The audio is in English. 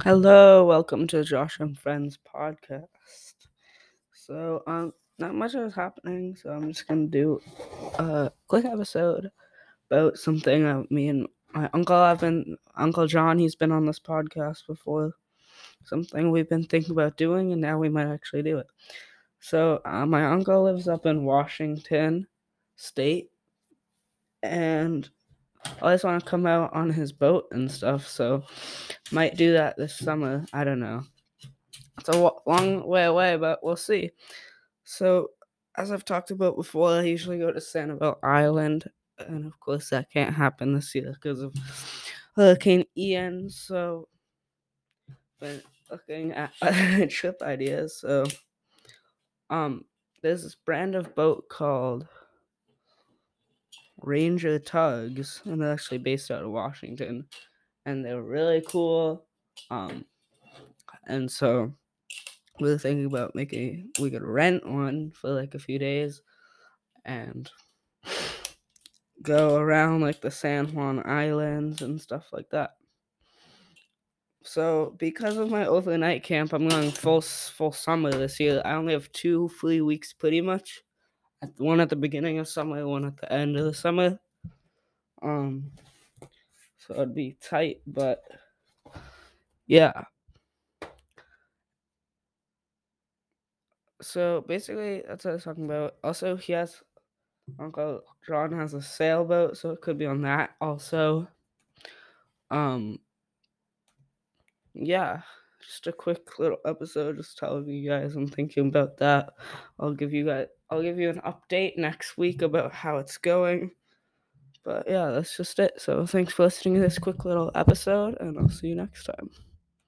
Hello, welcome to Josh and Friends podcast. So, um, not much is happening, so I'm just gonna do a quick episode about something that me and my uncle have been, Uncle John, he's been on this podcast before. Something we've been thinking about doing, and now we might actually do it. So, uh, my uncle lives up in Washington State, and I just want to come out on his boat and stuff, so might do that this summer. I don't know. It's a long way away, but we'll see. So, as I've talked about before, I usually go to Sanibel Island, and of course, that can't happen this year because of Hurricane Ian. So, been looking at trip ideas. So, um, there's this brand of boat called Ranger Tugs, and they're actually based out of Washington, and they're really cool. Um, and so we were thinking about making we could rent one for like a few days and go around like the San Juan Islands and stuff like that. So because of my overnight camp, I'm going full full summer this year. I only have two free weeks pretty much. One at the beginning of summer, one at the end of the summer. Um, so it'd be tight, but yeah. So basically, that's what I was talking about. Also, he has Uncle John has a sailboat, so it could be on that also. Um, yeah, just a quick little episode, just telling you guys I'm thinking about that. I'll give you guys, I'll give you an update next week about how it's going. But yeah, that's just it. So thanks for listening to this quick little episode, and I'll see you next time.